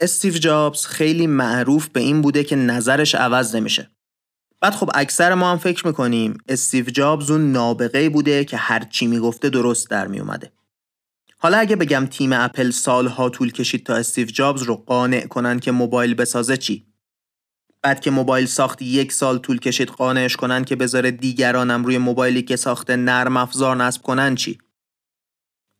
استیو جابز خیلی معروف به این بوده که نظرش عوض نمیشه. بعد خب اکثر ما هم فکر می‌کنیم استیو جابز اون نابغه بوده که هر چی می‌گفته درست در میومده. حالا اگه بگم تیم اپل سالها طول کشید تا استیو جابز رو قانع کنن که موبایل بسازه چی؟ بعد که موبایل ساخت یک سال طول کشید قانعش کنن که بذاره دیگرانم روی موبایلی که ساخته نرم افزار نصب کنن چی؟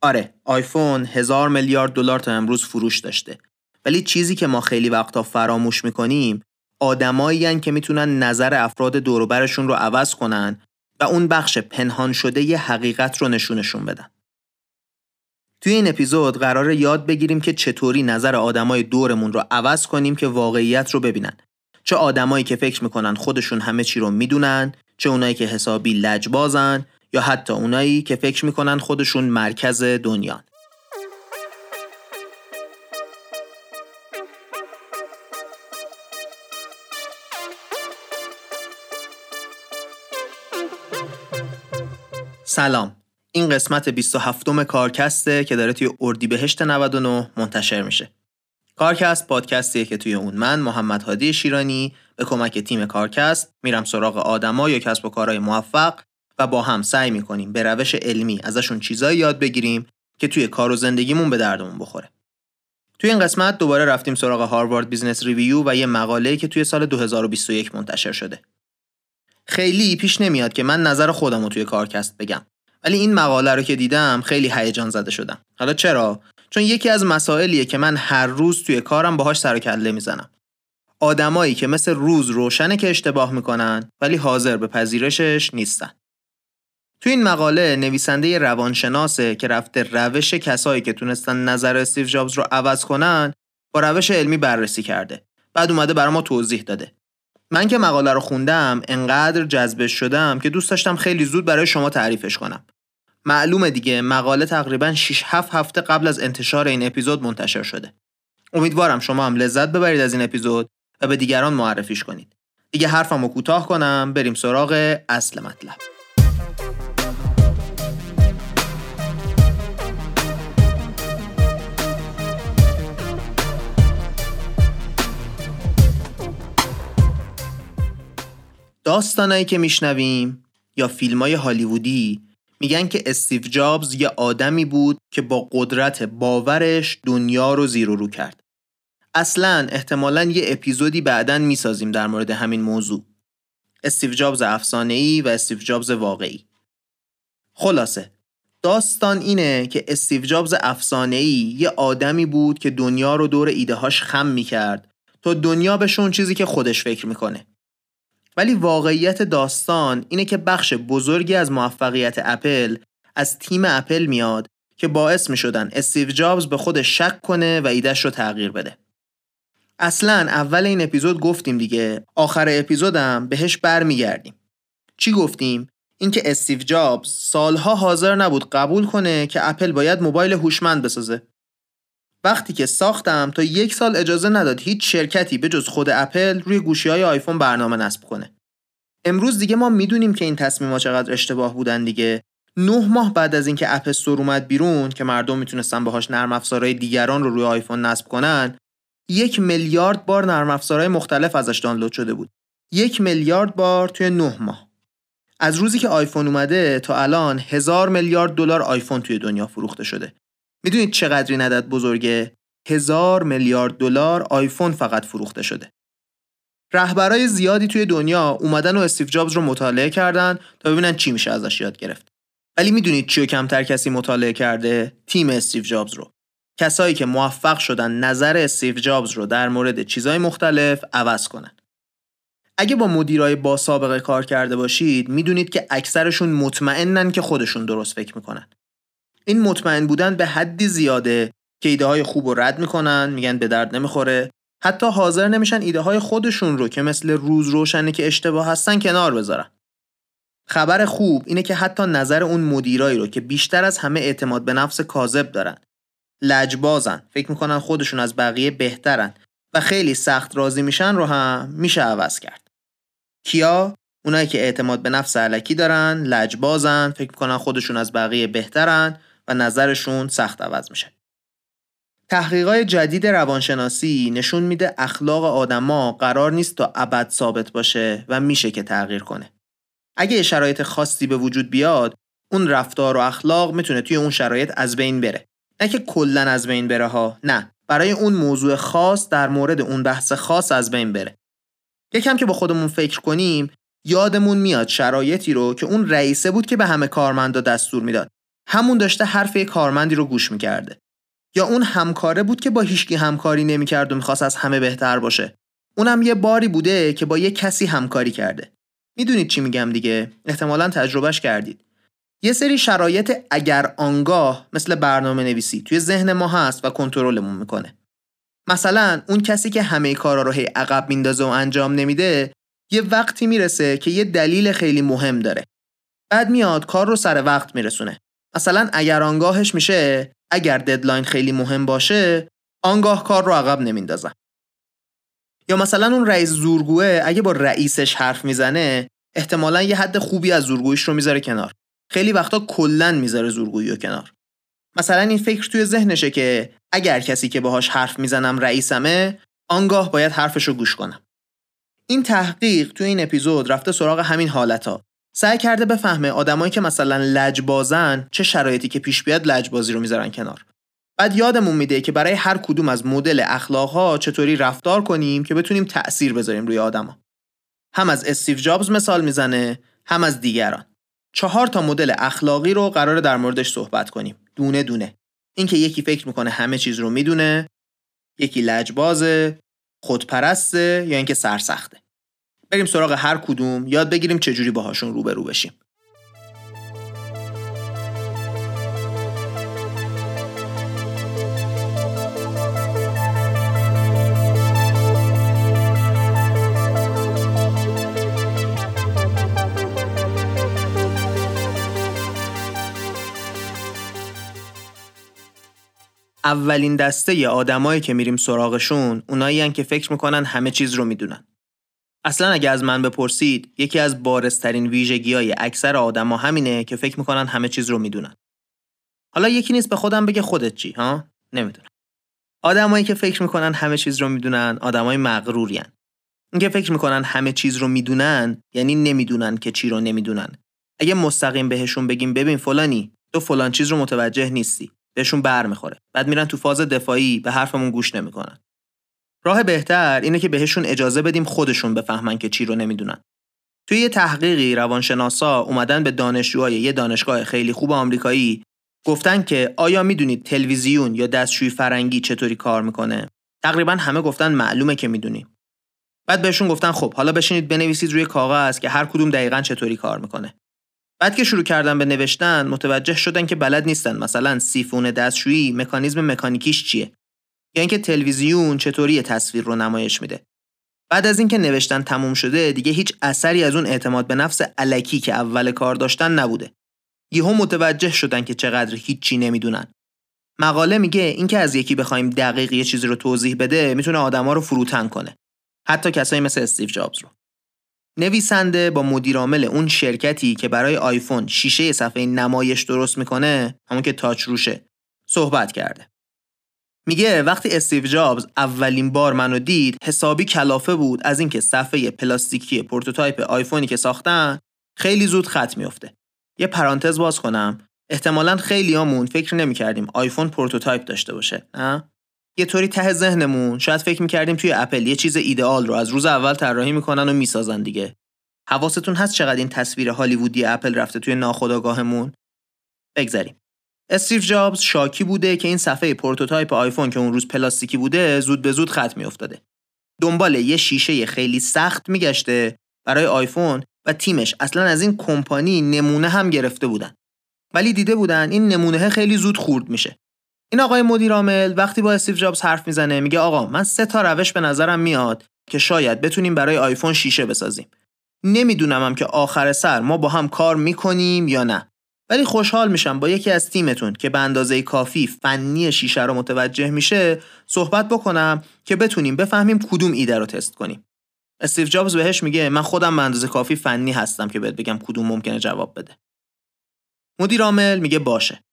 آره آیفون هزار میلیارد دلار تا امروز فروش داشته ولی چیزی که ما خیلی وقتا فراموش می‌کنیم آدمایی که می‌تونن نظر افراد دوروبرشون رو عوض کنن و اون بخش پنهان شده ی حقیقت رو نشونشون بدن. توی این اپیزود قرار یاد بگیریم که چطوری نظر آدمای دورمون رو عوض کنیم که واقعیت رو ببینن. چه آدمایی که فکر می‌کنن خودشون همه چی رو می‌دونن، چه اونایی که حسابی لجبازن یا حتی اونایی که فکر می‌کنن خودشون مرکز دنیان. سلام. این قسمت 27 م کارکسته که داره توی اردیبهشت 99 منتشر میشه. کارکست پادکستیه که توی اون من محمد هادی شیرانی به کمک تیم کارکست میرم سراغ آدما یا کسب و کارهای موفق و با هم سعی می‌کنیم به روش علمی ازشون چیزایی یاد بگیریم که توی کار و زندگیمون به دردمون بخوره. توی این قسمت دوباره رفتیم سراغ Harvard Business Review و یه مقاله که توی سال 2021 منتشر شده. خیلی پیش نمیاد که من نظر خودم رو توی کارکست بگم. ولی این مقاله رو که دیدم خیلی هیجان زده شدم. حالا چرا؟ چون یکی از مسائلیه که من هر روز توی کارم باهاش سر و کله می‌زنم. آدمایی که مثل روز روشنه که اشتباه می‌کنن ولی حاضر به پذیرشش نیستن. توی این مقاله نویسنده روانشناسه که رفته روش کسایی که تونستن نظر استیو جابز رو عوض کنن با روش علمی بررسی کرده. بعد اومده برای ما توضیح داده. من که مقاله رو خوندم انقدر جذبش شدم که دوست داشتم خیلی زود برای شما تعریفش کنم. معلومه دیگه مقاله تقریبا 6 7 هفته قبل از انتشار این اپیزود منتشر شده. امیدوارم شما هم لذت ببرید از این اپیزود و به دیگران معرفیش کنید. دیگه حرفم رو کوتاه کنم بریم سراغ اصل مطلب. داستانایی که میشنویم یا فیلم های هالیوودی میگن که استیو جابز یه آدمی بود که با قدرت باورش دنیا رو زیر و رو کرد. اصلا احتمالا یه اپیزودی بعدا می‌سازیم در مورد همین موضوع. استیو جابز افسانه‌ای و استیو جابز واقعی. خلاصه داستان اینه که استیو جابز افسانه‌ای یه آدمی بود که دنیا رو دور ایدههاش خم می‌کرد تا دنیا بشه اون چیزی که خودش فکر می‌کنه. ولی واقعیت داستان اینه که بخش بزرگی از موفقیت اپل از تیم اپل میاد که باعث می شدن استیو جابز به خودش شک کنه و ایدهش رو تغییر بده. اصلا اول این اپیزود گفتیم دیگه آخر اپیزودم بهش برمیگردیم. چی گفتیم؟ اینکه استیو جابز سالها حاضر نبود قبول کنه که اپل باید موبایل هوشمند بسازه. وقتی که ساختم تا یک سال اجازه نداد هیچ شرکتی به جز خود اپل روی گوشی های آیفون برنامه نصب کنه. امروز دیگه ما می‌دونیم که این تصمیم چقدر اشتباه بودن دیگه. نه ماه بعد از اینکه App Store اومد بیرون که مردم می‌تونستن باهاش نرم افزارهای دیگران رو روی آیفون نصب کنن، یک میلیارد بار نرم افزارهای مختلف ازش دانلود شده بود. یک میلیارد بار توی نه ماه. از روزی که آیفون اومده تا الان هزار میلیارد دلار آیفون توی دنیا فروخته شده. می‌دونید چقدر این عدد بزرگه؟ هزار میلیارد دلار آیفون فقط فروخته شده. رهبرای زیادی توی دنیا اومدن و استیو جابز رو مطالعه کردن تا ببینن چی میشه ازش یاد گرفت. ولی می‌دونید چی کمتر کسی مطالعه کرده؟ تیم استیو جابز رو. کسایی که موفق شدن نظر استیو جابز رو در مورد چیزهای مختلف عوض کنن. اگه با مدیرای با سابقه کار کرده باشید می‌دونید که اکثرشون مطمئنن که خودشون درست فکر می‌کنن. این مطمئن بودن به حدی زیاده که ایده های خوب رو رد می‌کنن میگن به درد نمی‌خوره. حتی حاضر نمیشن ایده های خودشون رو که مثل روز روشنه که اشتباه هستن کنار بذارن. خبر خوب اینه که حتی نظر اون مدیرایی رو که بیشتر از همه اعتماد به نفس کاذب دارن لجبازن فکر می‌کنن خودشون از بقیه بهترن و خیلی سخت راضی میشن رو هم میشه عوض کرد. کیا؟ اونایی که اعتماد به نفس علکی دارن لجبازن فکر می‌کنن خودشون از بقیه بهترن و نظرشون سخت عوض میشه تحقیقات جدید روانشناسی نشون میده اخلاق آدما قرار نیست تا ابد ثابت باشه و میشه که تغییر کنه. اگه شرایط خاصی به وجود بیاد، اون رفتار و اخلاق می‌تونه توی اون شرایط از بین بره. نه که کلا از بین بره ها، نه. برای اون موضوع خاص در مورد اون بحث خاص از بین بره. یکم که با خودمون فکر کنیم، یادمون میاد شرایطی رو که اون رئیسه بود که به همه کارمندا دستور می‌داد. همون داشته حرف کارمندی رو گوش می‌کرده. یا اون همکاره بود که با هیچکی همکاری نمی‌کرد و می‌خواست از همه بهتر باشه. اونم یه باری بوده که با یه کسی همکاری کرده. می‌دونید چی میگم دیگه؟ احتمالا تجربهش کردید. یه سری شرایط اگر آنگاه مثل برنامه نویسی توی ذهن ما هست و کنترلمون می‌کنه. مثلا اون کسی که همه کارا رو هی عقب میندازه و انجام نمیده یه وقتی می‌رسه که یه دلیل خیلی مهم داره. بعد میاد کار رو سر وقت میرسونه. مثلا اگر آنگاهش میشه اگر ددلاین خیلی مهم باشه آنگاه کار رو عقب نمیندازم. یا مثلا اون رئیس زورگوه اگه با رئیسش حرف می‌زنه احتمالا یه حد خوبی از زورگویش رو می‌ذاره کنار. خیلی وقتا کلا می‌ذاره زورگویی رو کنار. مثلا این فکر توی ذهنشه که اگر کسی که باهاش حرف می‌زنم رئیسمه آنگاه باید حرفش رو گوش کنم. این تحقیق توی این اپیزود رفته سراغ همین حالت سعی کرده بفهمه آدمایی که مثلا لجبازن چه شرایطی که پیش بیاد لجبازی رو می‌ذارن کنار. بعد یادمون میده که برای هر کدوم از مدل اخلاقها چطوری رفتار کنیم که بتونیم تأثیر بذاریم روی آدما. هم از استیو جابز مثال می‌زنه هم از دیگران. چهار تا مدل اخلاقی رو قراره در موردش صحبت کنیم. دونه دونه. اینکه یکی فکر می‌کنه همه چیز رو می‌دونه یکی لجبازه خودپرسته یا اینکه سرسخته. بریم سراغ هر کدوم یاد بگیریم چجوری باهاشون روبرو بشیم. اولین دسته آدمایی که میریم سراغشون اونایی که فکر می‌کنن همه چیز رو می‌دونن. اصلا اگه از من بپرسید یکی از بارزترین ویژگی های اکثر آدما همینه که فکر می‌کنن همه چیز رو می‌دونن. حالا یکی نیست به خودم بگه خودت چی ها؟ نمی‌دونم. آدمایی که فکر می‌کنن همه چیز رو می‌دونن آدمای مغرورین اینکه فکر می‌کنن همه چیز رو می‌دونن یعنی نمی‌دونن که چی رو نمی‌دونن. اگه مستقیم بهشون بگیم ببین فلانی تو فلان چیز رو متوجه نیستی بهشون بر می‌خوره. بعد میرن تو فاز دفاعی به حرفمون گوش نمی‌کنن. راه بهتر اینه که بهشون اجازه بدیم خودشون بفهمن که چی رو نمی‌دونن. توی یه تحقیقی روانشناسا اومدن به دانشجوهای یه دانشگاه خیلی خوب آمریکایی گفتن که آیا می‌دونید تلویزیون یا دستشوی فرنگی چطوری کار می‌کنه؟ تقریبا همه گفتن معلومه که می‌دونیم. بعد بهشون گفتن خب حالا بشینید بنویسید روی کاغذ که هر کدوم دقیقا چطوری کار می‌کنه. بعد که شروع کردن به نوشتن متوجه شدن که بلد نیستن مثلا سیفون دستشویی مکانیزم مکانیکیش چیه اینکه تلویزیون چطوری تصویر رو نمایش میده. بعد از اینکه نوشتن تموم شده دیگه هیچ اثری از اون اعتماد به نفس علکی که اول کار داشتن نبوده. یهو متوجه شدن که چقدر هیچی نمی‌دونن. مقاله میگه اینکه از یکی بخوایم دقیق یه چیزی رو توضیح بده می‌تونه آدما رو فروتن کنه. حتی کسایی مثل استیو جابز رو. نویسنده با مدیرعامل اون شرکتی که برای آیفون شیشه صفحه نمایش درست می‌کنه همون که touch روشه صحبت کرده. میگه وقتی استیو جابز اولین بار منو دید حسابی کلافه بود از اینکه صفحه پلاستیکی prototype آیفونی که ساختن خیلی زود خط میفته. یه پرانتز باز کنم. احتمالا خیلیامون فکر نمی‌کردیم آیفون prototype داشته باشه نه؟ یه طوری ته ذهنمون شاید فکر می‌کردیم توی اپل یه چیز ایدئال رو از روز اول طراحی می‌کنن و می‌سازن دیگه. حواستون هست چقدر این تصویر هالیوودی اپل رفته توی ناخودآگاهمون؟ بگذریم. استیو جابز شاکی بوده که این صفحه prototype آیفون که اون روز پلاستیکی بوده زود به زود خط میافتاده. دنبال یه شیشه خیلی سخت میگشته برای آیفون و تیمش اصلا از این کمپانی نمونه هم گرفته بودن. ولی دیده بودن این نمونه خیلی زود خورد میشه. این آقای مدیر عامل وقتی با استیو جابز حرف می‌زنه میگه آقا من سه تا روش به نظرم میاد که شاید بتونیم برای آیفون شیشه بسازیم. نمیدونمم که آخر سر ما با هم کار می‌کنیم یا نه. ولی خوشحال میشم با یکی از تیمتون که به اندازه کافی فنی شیشه رو متوجه میشه صحبت بکنم که بتونیم بفهمیم کدوم ایده رو تست کنیم. استیو جابز بهش میگه من خودم به اندازه کافی فنی هستم که بهت بگم کدوم ممکنه جواب بده. مدیر عامل میگه باشه.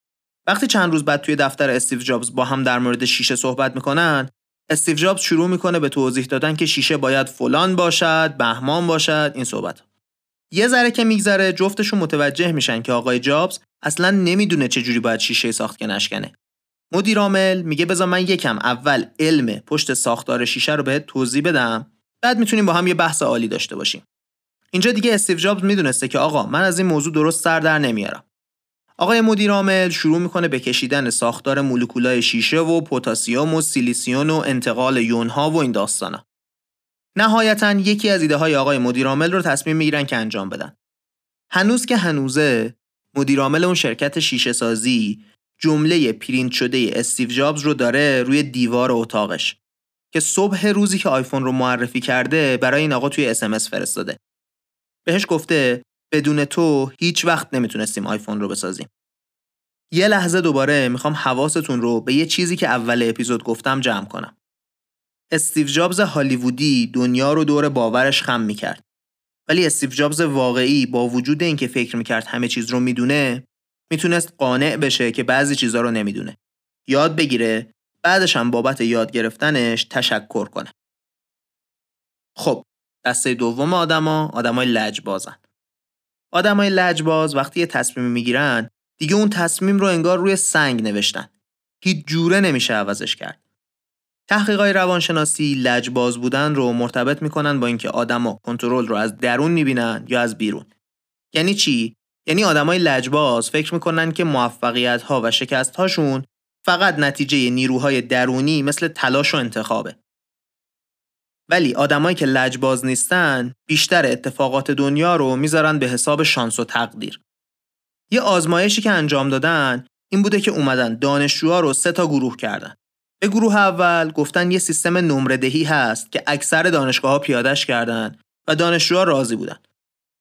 وقتی چند روز بعد توی دفتر استیو جابز با هم در مورد شیشه صحبت می‌کنن استیو جابز شروع می‌کنه به توضیح دادن که شیشه باید فلان باشد بهمان باشد این صحبت یه ذره که میگذره جفتشون متوجه میشن که آقای جابز اصلا نمی‌دونه چجوری باید شیشه ساخت که نشکنه. مدیر عامل میگه بذار من یکم اول علم پشت ساختار شیشه رو بهت توضیح بدم بعد می‌تونیم با هم یه بحث عالی داشته باشیم. اینجا دیگه استیو جابز می‌دونسته که آقا من از این موضوع درست سر در نمیارم. آقای مدیر عامل شروع می‌کنه به کشیدن ساختار مولکولای شیشه و پتاسیم و سیلیسیون و انتقال یونها و این داستانا. نهایتا یکی از ایده های آقای مدیر عامل رو تصمیم می‌گیرن که انجام بدن. هنوز که هنوزه مدیر عامل اون شرکت شیشه سازی جمله پرینت شده استیو جابز رو داره روی دیوار اتاقش که صبح روزی که آیفون رو معرفی کرده برای این آقا توی SMS فرستاده. بهش گفته بدون تو هیچ وقت نمی‌تونستیم آیفون رو بسازیم. یه لحظه دوباره می‌خوام حواستون رو به یه چیزی که اول اپیزود گفتم جمع کنم. استیو جابز هالیوودی دنیا رو دور باورش خم می‌کرد. ولی استیو جابز واقعی با وجود اینکه فکر می‌کرد همه چیز رو می‌دونه می‌تونست قانع بشه که بعضی چیزها رو نمی‌دونه. یاد بگیره بعدش هم بابت یاد گرفتنش تشکر کنه. خب دسته دوم آدما آدمای لجبازن. آدمای لجباز وقتی یه تصمیم می‌گیرن دیگه اون تصمیم رو انگار روی سنگ نوشتن. هیچ جوره نمیشه عوضش کرد. تحقیقای روانشناسی لجباز بودن رو مرتبط می‌کنن با اینکه آدما کنترل رو از درون می‌بینن یا از بیرون. یعنی چی؟ یعنی آدمای لجباز فکر می‌کنن که موفقیت ها و شکست هاشون فقط نتیجه نیروهای درونی مثل تلاش و انتخابه. ولی آدمایی که لجباز نیستن بیشتر اتفاقات دنیا رو می‌ذارن به حساب شانس و تقدیر. یه آزمایشی که انجام دادن این بوده که اومدن دانشجوها رو سه تا گروه کردن. به گروه اول گفتن یه سیستم نمره دهی هست که اکثر دانشگاه ها پیادش کردن و دانشجوها راضی بودن.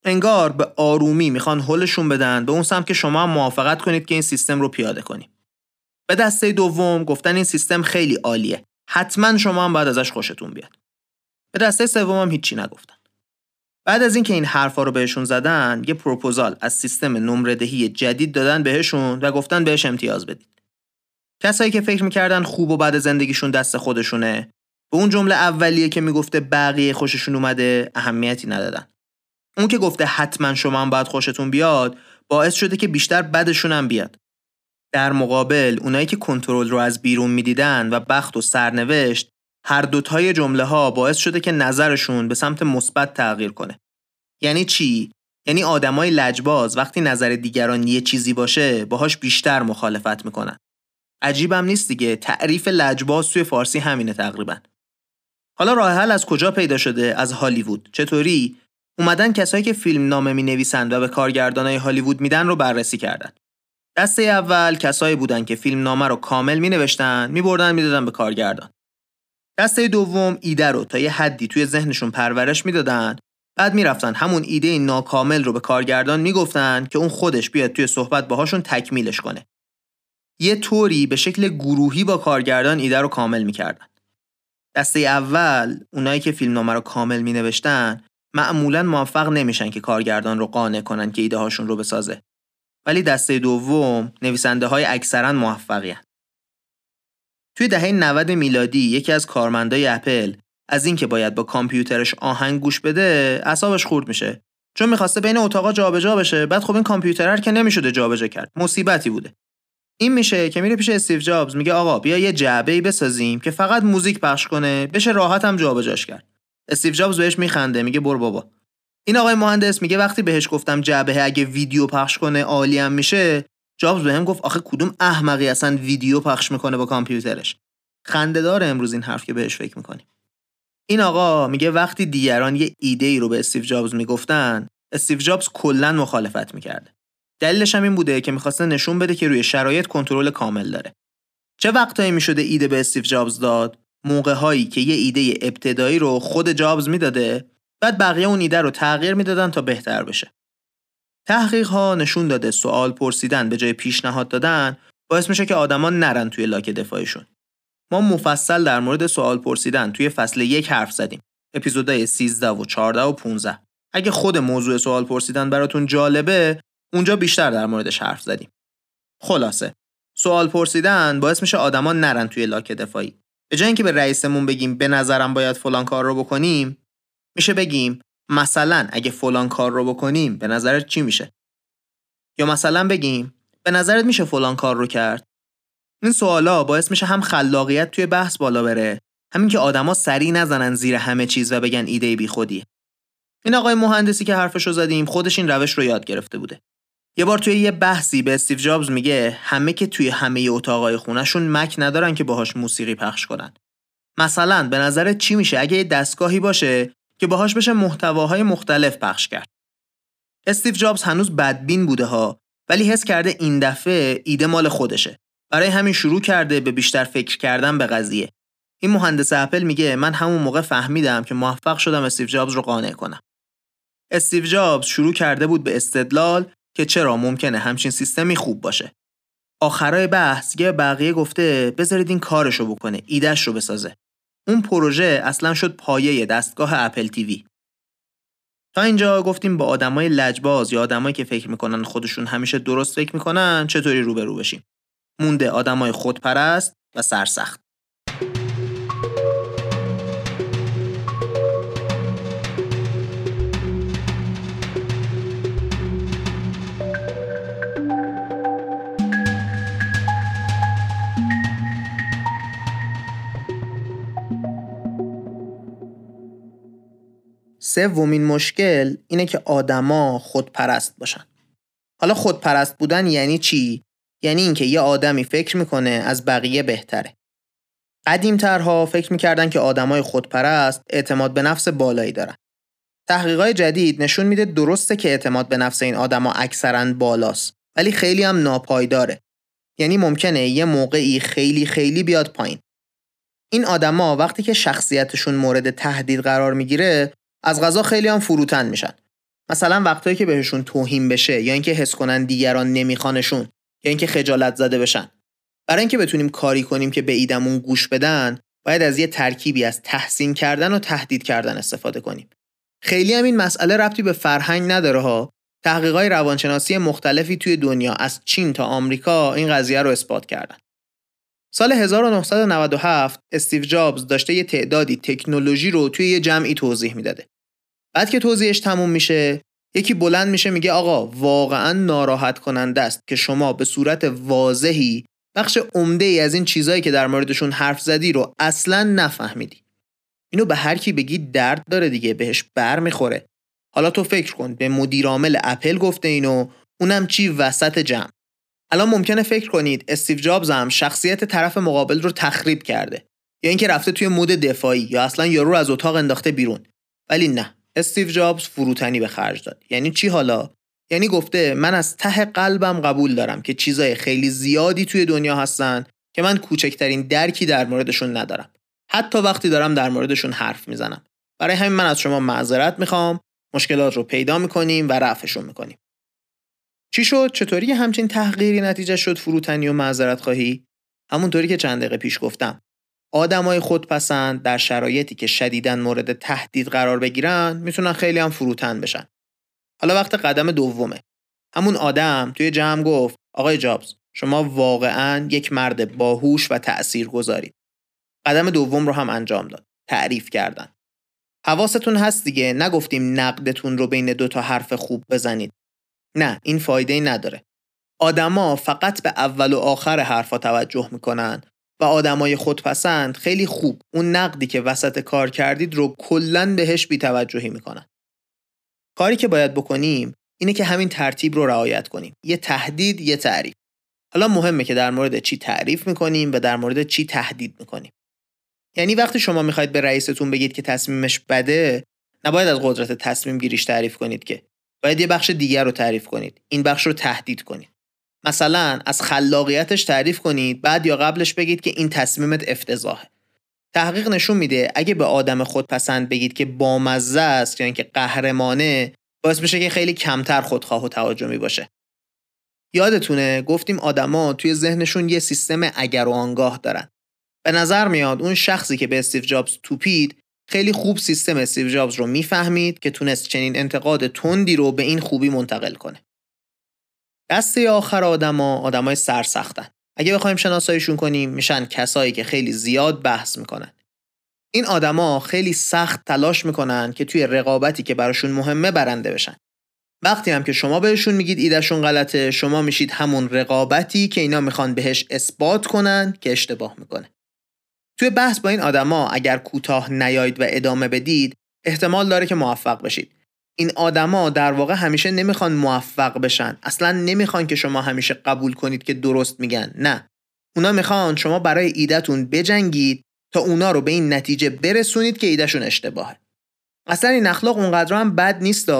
انگار به آرومی می‌خوان حلشون بدن به اون سمت که شما هم موافقت کنید که این سیستم رو پیاده کنید. به دسته دوم گفتن این سیستم خیلی عالیه. حتما شما هم باید ازش خوشتون بیاد. به دسته سوم هم هیچی نگفتن. بعد از اینکه این حرفا رو بهشون زدن، یه پروپوزال از سیستم نمره دهی جدید دادن بهشون و گفتن بهش امتیاز بدید. کسایی که فکر می‌کردن خوب و بعد زندگیشون دست خودشونه، به اون جمله اولیه که می‌گفته بقیه خوششون اومده اهمیتی ندادن. اون که گفته حتما شما هم باید خوشتون بیاد، باعث شده که بیشتر بدشون هم بیاد. در مقابل اونایی که کنترل رو از بیرون می‌دیدن و بخت و سرنوشت هر دوتای جمله ها باعث شده که نظرشون به سمت مثبت تغییر کنه. یعنی چی؟ یعنی آدمای لجباز وقتی نظر دیگران یه چیزی باشه باهاش بیشتر مخالفت می‌کنن. عجیبم نیست دیگه تعریف لجباز توی فارسی همینه تقریبا. حالا راه حل از کجا پیدا شده؟ از هالیوود. چطوری؟ اومدن کسایی که فیلم نامه می نویسند و به کارگردانای هالیوود میدن رو بررسی کردن. دسته اول کسایی بودن که فیلم نامه رو کامل می نوشتن می بردن می دادن به کارگردان. دسته دوم ایده رو تا یه حدی توی ذهنشون پرورش می‌دادن بعد می‌رفتن همون ایده ناکامل رو به کارگردان می‌گفتن که اون خودش بیاد توی صحبت باهاشون تکمیلش کنه یه طوری به شکل گروهی با کارگردان ایده رو کامل می‌کردن. دسته اول اونایی که فیلمنامه رو کامل می نوشتن معمولا موفق نمیشن که کارگردان رو قانع کنن که ایده هاشون رو بسازه. ولی دسته دوم نویسنده های اکثرا موفقی توی دهه 90 میلادی یکی از کارمندای اپل از اینکه باید با کامپیوترش آهنگ گوش بده اعصابش خورد میشه. چون می‌خواسته بین اتاقا جابجا بشه بعد خب این کامپیوتر که نمی‌شده جابجا کرد. مصیبتی بوده. این میشه که میره پیش استیو جابز میگه آقا بیا یه جعبه ای بسازیم که فقط موزیک پخش کنه بشه راحت هم جابجاش کرد. استیو جابز بهش میخنده میگه برو بابا. این آقای مهندس میگه وقتی بهش گفتم جعبه اگه ویدیو پخش کنه عالی هم میشه جابز بهم گفت آخه کدوم احمقی اصلا ویدیو پخش می‌کنه با کامپیوترش. خنده داره امروز این حرف که بهش فکر می‌کنیم این آقا میگه وقتی دیگران یه ایده ای رو به استیو جابز می‌گفتن استیو جابز کلا مخالفت می‌کرده. دلیلش هم این بوده که می‌خواسته نشون بده که روی شرایط کنترل کامل داره چه وقتایی می‌شده ایده به استیو جابز داد موقع هایی که یه ایده ابتدایی رو خود جابز می‌داده بعد بقیه اون ایده رو تغییر می‌دادن تا بهتر بشه تحقیق ها نشون داده سوال پرسیدن به جای پیشنهاد دادن باعث میشه که آدما نرن توی لاک دفاعشون. ما مفصل در مورد سوال پرسیدن توی فصل یک حرف زدیم. اپیزودهای 13 و 14 و 15. اگه خود موضوع سوال پرسیدن براتون جالبه، اونجا بیشتر در موردش حرف زدیم. خلاصه، سوال پرسیدن باعث میشه آدما نرن توی لاک دفاعی. به جای اینکه به رئیسمون بگیم به نظرم باید فلان کار رو بکنیم میشه بگیم مثلا اگه فلان کار رو بکنیم به نظرت چی میشه؟ یا مثلا بگیم به نظرت میشه فلان کار رو کرد؟ این سوالا باعث میشه هم خلاقیت توی بحث بالا بره همین که آدما سری نزنن زیر همه چیز و بگن ایده بی خودی این آقای مهندسی که حرفشو زدیم خودش این روش رو یاد گرفته بوده. یه بار توی یه بحثی به استیو جابز میگه همه که توی همه اتاقای خونهشون مک ندارن که باهاش موسیقی پخش کنن. مثلا به نظرت چی میشه؟ اگه یه دستگاهی باشه که باهاش بشه محتواهای مختلف پخش کرد. استیو جابز هنوز بدبین بوده ها ولی حس کرده این دفعه ایده مال خودشه. برای همین شروع کرده به بیشتر فکر کردن به قضیه. این مهندس اپل میگه من همون موقع فهمیدم که موفق شدم استیو جابز رو قانع کنم. استیو جابز شروع کرده بود به استدلال که چرا ممکنه همچین سیستمی خوب باشه. آخرای بحث یه بقیه گفته بذارید این کارشو بکنه ایدهش رو بسازه. اون پروژه اصلا شد پایه دستگاه اپل تیوی تا اینجا گفتیم با آدمای لجباز یا آدمایی که فکر می‌کنن خودشون همیشه درست فکر می‌کنن چطوری روبرو بشیم؟ مونده آدمای خودپرست و سرسخت. سومین مشکل اینه که آدما خودپرست باشن. حالا خودپرست بودن یعنی چی؟ یعنی اینکه یه آدمی فکر می‌کنه از بقیه بهتره. قدیمترها فکر می‌کردن که آدمای خودپرست اعتماد به نفس بالایی دارن. تحقیقات جدید نشون میده درسته که اعتماد به نفس این آدما اکثرا بالاست ولی خیلی هم ناپایداره. یعنی ممکنه یه موقعی خیلی خیلی بیاد پایین. این آدما وقتی که شخصیتشون مورد تهدید قرار می‌گیره از غذا خیلی هم فروتن میشن. مثلا وقتایی که بهشون توهین بشه یا اینکه حس کنن دیگران نمیخوانشون یا اینکه خجالت زده بشن. برای اینکه بتونیم کاری کنیم که به ایدمون گوش بدن باید از یه ترکیبی از تحسین کردن و تهدید کردن استفاده کنیم. خیلی هم این مسئله ربطی به فرهنگ نداره ها. تحقیقات روانشناسی مختلفی توی دنیا از چین تا آمریکا این قضیه رو اثبات کردن. سال 1997 استیو جابز داشته یه تعدادی تکنولوژی رو توی یه جمعی توضیح می‌داده. بعد که توضیحش تموم میشه یکی بلند میشه میگه آقا واقعا ناراحت کننده است که شما به صورت واضحی بخش عمده ای از این چیزهایی که در موردشون حرف زدی رو اصلا نفهمیدی. اینو به هر کی بگی درد داره دیگه بهش بر می‌خوره. حالا تو فکر کن به مدیر عامل اپل گفته اینو اونم چی وسط جمع. الان ممکنه فکر کنید استیو جابز هم شخصیت طرف مقابل رو تخریب کرده یا اینکه رفته توی مود دفاعی یا اصلا یارو رو از اتاق انداخته بیرون ولی نه استیو جابز فروتنی به خرج داد. یعنی چی حالا؟ یعنی گفته من از ته قلبم قبول دارم که چیزای خیلی زیادی توی دنیا هستن که من کوچکترین درکی در موردشون ندارم. حتی وقتی دارم در موردشون حرف می‌زنم. برای همین من از شما معذرت می‌خوام مشکلات رو پیدا می‌کنیم و رفعشون می‌کنیم. چی شد؟ چطوری همچین تحقیری نتیجه شد فروتنی و معذرت خواهی؟ همونطوری که چند دقیقه پیش گفتم. آدمای خودپسند در شرایطی که شدیدن مورد تهدید قرار بگیرن می‌تونن خیلی هم فروتن بشن. حالا وقت قدم دومه. همون آدم توی جمع گفت آقای جابز شما واقعا یک مرد باهوش و تأثیر گذارید قدم دوم رو هم انجام داد. تعریف کردن. حواستون هست دیگه نگفتیم نقدتون رو بین دو تا حرف خوب بزنید. نه این فایده ای نداره. آدما فقط به اول و آخر حرفا توجه می‌کنن و آدمای خودپسند خیلی خوب. اون نقدی که وسط کار کردید رو کلا بهش بیتوجهی می‌کنن. کاری که باید بکنیم اینه که همین ترتیب رو رعایت کنیم. یه تهدید یه تعریف. حالا مهمه که در مورد چی تعریف می‌کنیم و در مورد چی تهدید می‌کنیم. یعنی وقتی شما می‌خواید به رئیستون بگید که تصمیمش بده نباید از قدرت تصمیم گیریش تعریف کنید که. باید یه بخش دیگر رو تعریف کنید. این بخش رو تهدید کنید. مثلا از خلاقیتش تعریف کنید بعد یا قبلش بگید که این تصمیمت افتضاحه. تحقیق نشون میده اگه به آدم خودپسند بگید که بامزه است یا اینکه قهرمانه باعث میشه که خیلی کمتر خودخواه و تهاجمی باشه. یادتونه گفتیم آدما توی ذهنشون یه سیستم اگر و آنگاه دارن. به نظر میاد اون شخصی که به استیو جابز توپید خیلی خوب سیستم استیو جابز رو می‌فهمید که تونست چنین انتقاد تندی رو به این خوبی منتقل کنه. دسته آخر آدما آدمای سرسختن. اگه بخوایم شناساییشون کنیم میشن کسایی که خیلی زیاد بحث می‌کنن. این آدما خیلی سخت تلاش می‌کنن که توی رقابتی که براشون مهمه برنده بشن. وقتی هم که شما بهشون میگید ایدهشون غلطه شما میشید همون رقابتی که اینا می‌خوان بهش اثبات کنن که اشتباه می‌کنه. توی بحث با این آدما اگر کوتاه نیاید و ادامه بدید احتمال داره که موفق بشید. این آدما در واقع همیشه نمی‌خوان موفق بشن. اصلا نمی‌خوان که شما همیشه قبول کنید که درست میگن. نه. اونا می‌خوان شما برای ایدهتون بجنگید تا اونا رو به این نتیجه برسونید که ایدهشون اشتباهه. اصلا این اخلاق اونقدر هم بد نیست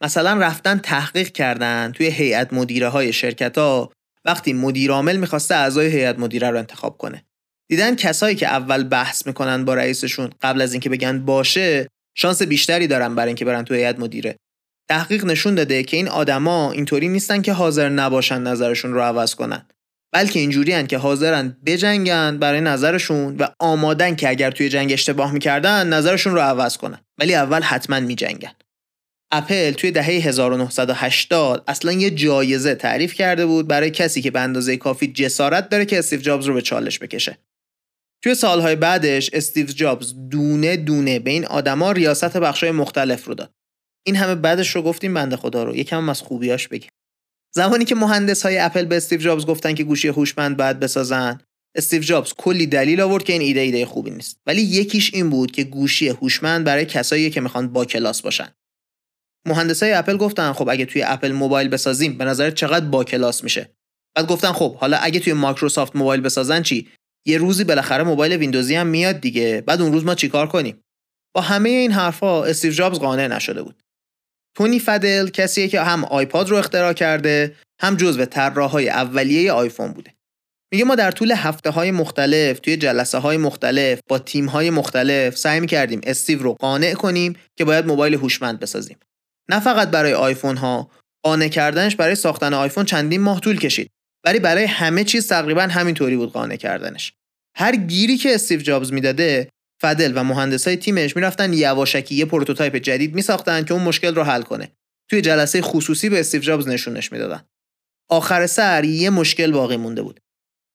مثلا رفتن تحقیق کردن توی هیئت مدیره های شرکت ها وقتی مدیر عامل می‌خواسته اعضای هیئت مدیره رو انتخاب کنه. دیدن کسایی که اول بحث می‌کنن با رئیسشون قبل از اینکه بگن باشه شانس بیشتری دارن برای اینکه برن توی هیئت مدیره. تحقیق نشون داده که این آدما اینطوری نیستن که حاضر نباشن نظرشون رو عوض کنن. بلکه اینجوری که حاضرن بجنگن برای نظرشون و آمادن که اگر توی جنگ اشتباه می‌کردن نظرشون رو عوض کنن. ولی اول حتما میجنگن. اپل توی دهه 1980 اصلا یه جایزه تعریف کرده بود برای کسی که به اندازه کافی جسارت داره که استیو جابز رو به چالش بکشه. توی سالهای بعدش استیو جابز دونه دونه به این آدما ریاست بخشای مختلف رو داد. این همه بدش رو گفتیم بنده خدا رو. یکم از خوبیاش بگیم. زمانی که مهندس های اپل به استیو جابز گفتن که گوشی هوشمند باید بسازن استیو جابز کلی دلیل آورد که این ایده ایده خوبی نیست. ولی یکیش این بود که گوشی هوشمند برای کسایی که می‌خوان با کلاس باشن. مهندسای اپل گفتن خب اگه توی اپل موبایل بسازیم به نظر چقدر با کلاس میشه؟ بعد گفتن خب حالا اگه توی مایکروسافت موبایل بسازن چی؟ یه روزی بالاخره موبایل ویندوزی هم میاد دیگه. بعد اون روز ما چیکار کنیم؟ با همه این حرفها استیو جابز قانع نشده بود. تونی فدل کسیه که هم آیپاد رو اختراع کرده هم جزو طراحهای اولیه آیفون بوده. میگه ما در طول هفته های مختلف توی جلسه های مختلف با تیم های مختلف سعی کردیم استیو رو قانع کنیم که باید موبایل هوشمند بسازیم. نه فقط برای آیفون ها قانع کردنش برای ساختن آیفون چندین ماه طول کشید. ولی برای همه چیز تقریبا همینطوری بود قانع کردنش. هر گیری که استیو جابز می‌داده فدل و مهندسای تیمش می‌رفتن یواشکی یه prototype جدید میساختن که اون مشکل رو حل کنه. توی جلسه خصوصی به استیو جابز نشونش می‌دادن. آخر سر یه مشکل باقی مونده بود.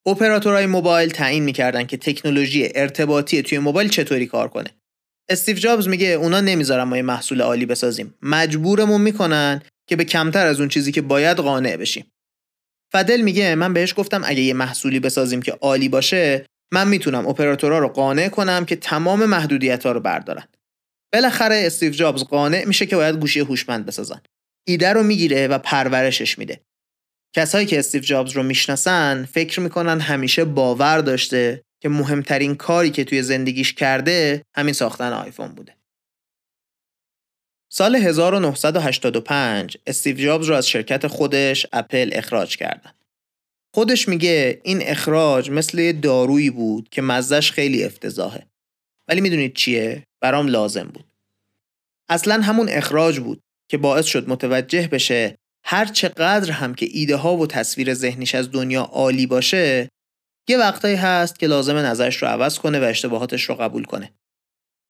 اپراتورهای موبایل تعیین می‌کردن که تکنولوژی ارتباطی توی موبایل چطوری کار کنه. استیو جابز میگه اونا نمی‌ذارن ما یه محصول عالی بسازیم. مجبورمون می‌کنن که به کمتر از اون چیزی که باید قانع بشیم. فدل میگه من بهش گفتم اگه یه محصولی بسازیم که عالی باشه من می‌تونم اپراتورها رو قانع کنم که تمام محدودیت ها رو بردارن. بالاخره استیو جابز قانع میشه که باید گوشی هوشمند بسازن. ایده رو می‌گیره و پرورشش میده. کسایی که استیو جابز رو می‌شناسن فکر می‌کنن همیشه باور داشته که مهمترین کاری که توی زندگیش کرده همین ساختن آیفون بوده. سال 1985 استیو جابز رو از شرکت خودش اپل اخراج کردن. خودش میگه این اخراج مثل دارویی بود که مزدش خیلی افتضاحه. ولی می‌دونید چیه؟ برام لازم بود. اصلا همون اخراج بود که باعث شد متوجه بشه هر چقدر هم که ایده ها و تصویر ذهنیش از دنیا عالی باشه یه وقتایی هست که لازم نظرش رو عوض کنه و اشتباهاتش رو قبول کنه.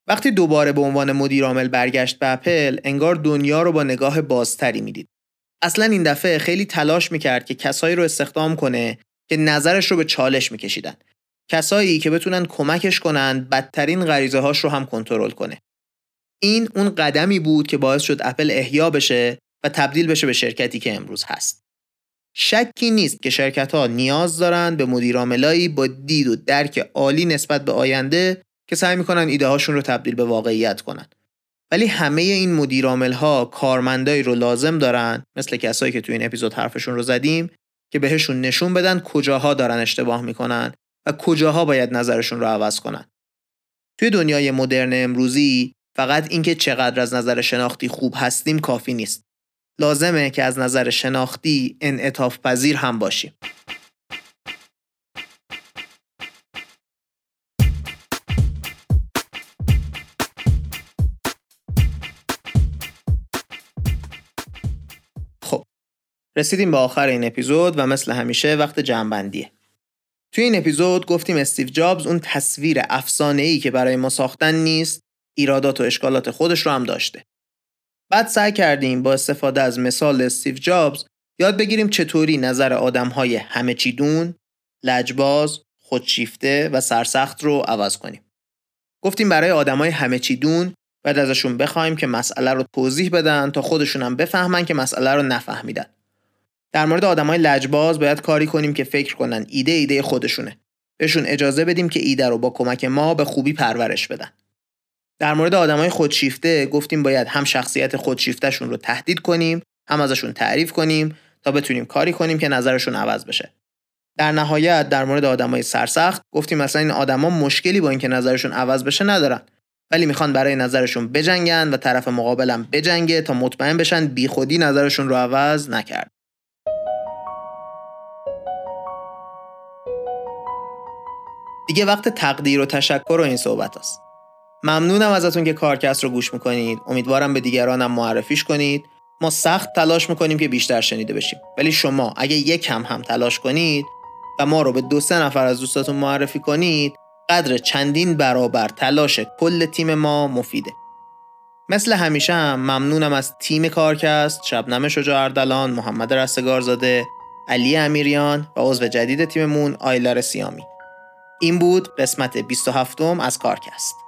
وقتی دوباره به عنوان مدیر عامل برگشت به اپل انگار دنیا رو با نگاه بازتری می‌دید. اصلا این دفعه خیلی تلاش می‌کرد که کسایی رو استخدام کنه که نظرش رو به چالش میکشیدن. کسایی که بتونن کمکش کنن بدترین غریزه هاش رو هم کنترل کنه. این اون قدمی بود که باعث شد اپل احیا بشه و تبدیل بشه به شرکتی که امروز هست. شکی نیست که شرکت ها نیاز دارند به مدیرعاملایی با دید و درک عالی نسبت به آینده که سعی می‌کنن ایده هاشون رو تبدیل به واقعیت کنن. ولی همه این مدیرعامل ها کارمندایی رو لازم دارن مثل کسایی که توی این اپیزود حرفشون رو زدیم که بهشون نشون بدن کجاها دارن اشتباه می‌کنن و کجاها باید نظرشون رو عوض کنن. توی دنیای مدرن امروزی فقط اینکه چقدر از نظر شناختی خوب هستیم کافی نیست. لازمه که از نظر شناختی انعطاف پذیر هم باشیم. رسیدیم به آخر این اپیزود و مثل همیشه وقت جمعبندیه. توی این اپیزود گفتیم استیو جابز اون تصویر ای که برای ما ساختن نیست ایرادات و اشکالات خودش رو هم داشته. بعد سعی کردیم با استفاده از مثال استیو جابز یاد بگیریم چطوری نظر آدم های همه چی دون لجباز، خودشیفته و سرسخت رو عوض کنیم. گفتیم برای آدمای همه چی دون بعد ازشون بخوایم که مسئله رو توضیح بدن تا خودشون هم بفهمن که مسئله رو نفهمیدن. در مورد آدمای لجباز باید کاری کنیم که فکر کنن ایده ایده خودشونه. بهشون اجازه بدیم که ایده رو با کمک ما به خوبی پرورش بدن. در مورد آدمای خودشیفته گفتیم باید هم شخصیت خودشیفتهشون رو تهدید کنیم، هم ازشون تعریف کنیم تا بتونیم کاری کنیم که نظرشون عوض بشه. در نهایت در مورد آدمای سرسخت گفتیم مثلا این آدما مشکلی با اینکه نظرشون عوض بشه ندارن ولی می‌خوان برای نظرشون بجنگن و طرف مقابلم بجنگه تا مطمئن بشن بیخودی نظرشون رو عوض نکرد دیگه وقت تقدیر و تشکر و این صحبت است. ممنونم ازتون که کارکست رو گوش می‌کنید. امیدوارم به دیگرانم معرفیش کنید. ما سخت تلاش می‌کنیم که بیشتر شنیده بشیم. ولی شما اگه یک کم هم تلاش کنید و ما رو به دو سه نفر از دوستاتون معرفی کنید قدر چندین برابر تلاش کل تیم ما مفیده. مثل همیشه هم ممنونم از تیم کارکست شبنم شجاع اردلان محمد رستگارزاده علی امیریان و عضو جدید تیممون آیلار سیامی. این بود قسمت 27 از کارکست.